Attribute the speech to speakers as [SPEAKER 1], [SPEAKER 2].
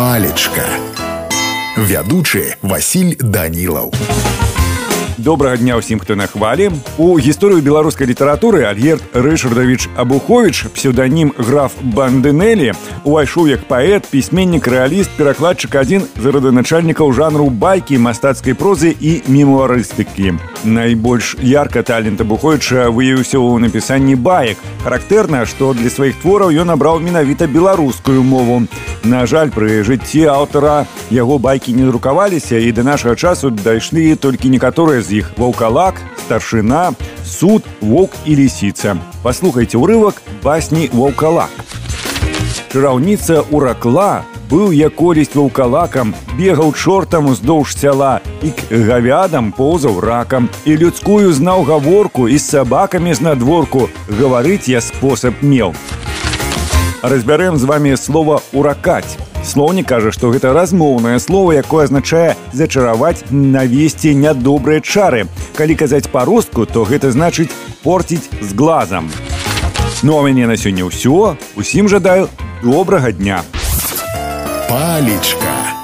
[SPEAKER 1] палечка вядучы Васіль данілаў
[SPEAKER 2] добрага дня ўсім хто на хвалі у гісторыю беларускай літаратуры альгерт рэшардавіч абухович псевданім граф бандынелі увайшоў як паэт пісьменнік рэаліст перакладчык адзін з раданачальнікаў жанру байкі мастацкай прозы і мемуарыстыкі найбольш ярка талент абуховича выявіўся ў напісанні баек характэрна што для сваіх твораў ён набраў менавіта беларускую мову на жаль пры жыцці аўтара яго байкі не друкаваліся і да нашага часу дайшлі толькі некаторыя з іх ваўкалак старшына суд вок і лісіца паслухайце ўрывак басні ваўкалак чараўніца уракла быў я колісь ваўкалакам бегаў чортам уздоўж сяла і к гавядам поўзаў ракам і людскую знаў гаворку і з сабакамі з надворку гаварыць я спосаб меў Разбярем з вами слова уракаць Слоўнік кажа, што гэта размоўнае слово, якое азначае зачараваць навесці нядобрыя чары. Калі казаць па-руску, то гэта значыць порціць з глазам. Ну а мяне на сёння ўсё, усім жадаю добрага дня.
[SPEAKER 1] Палічка.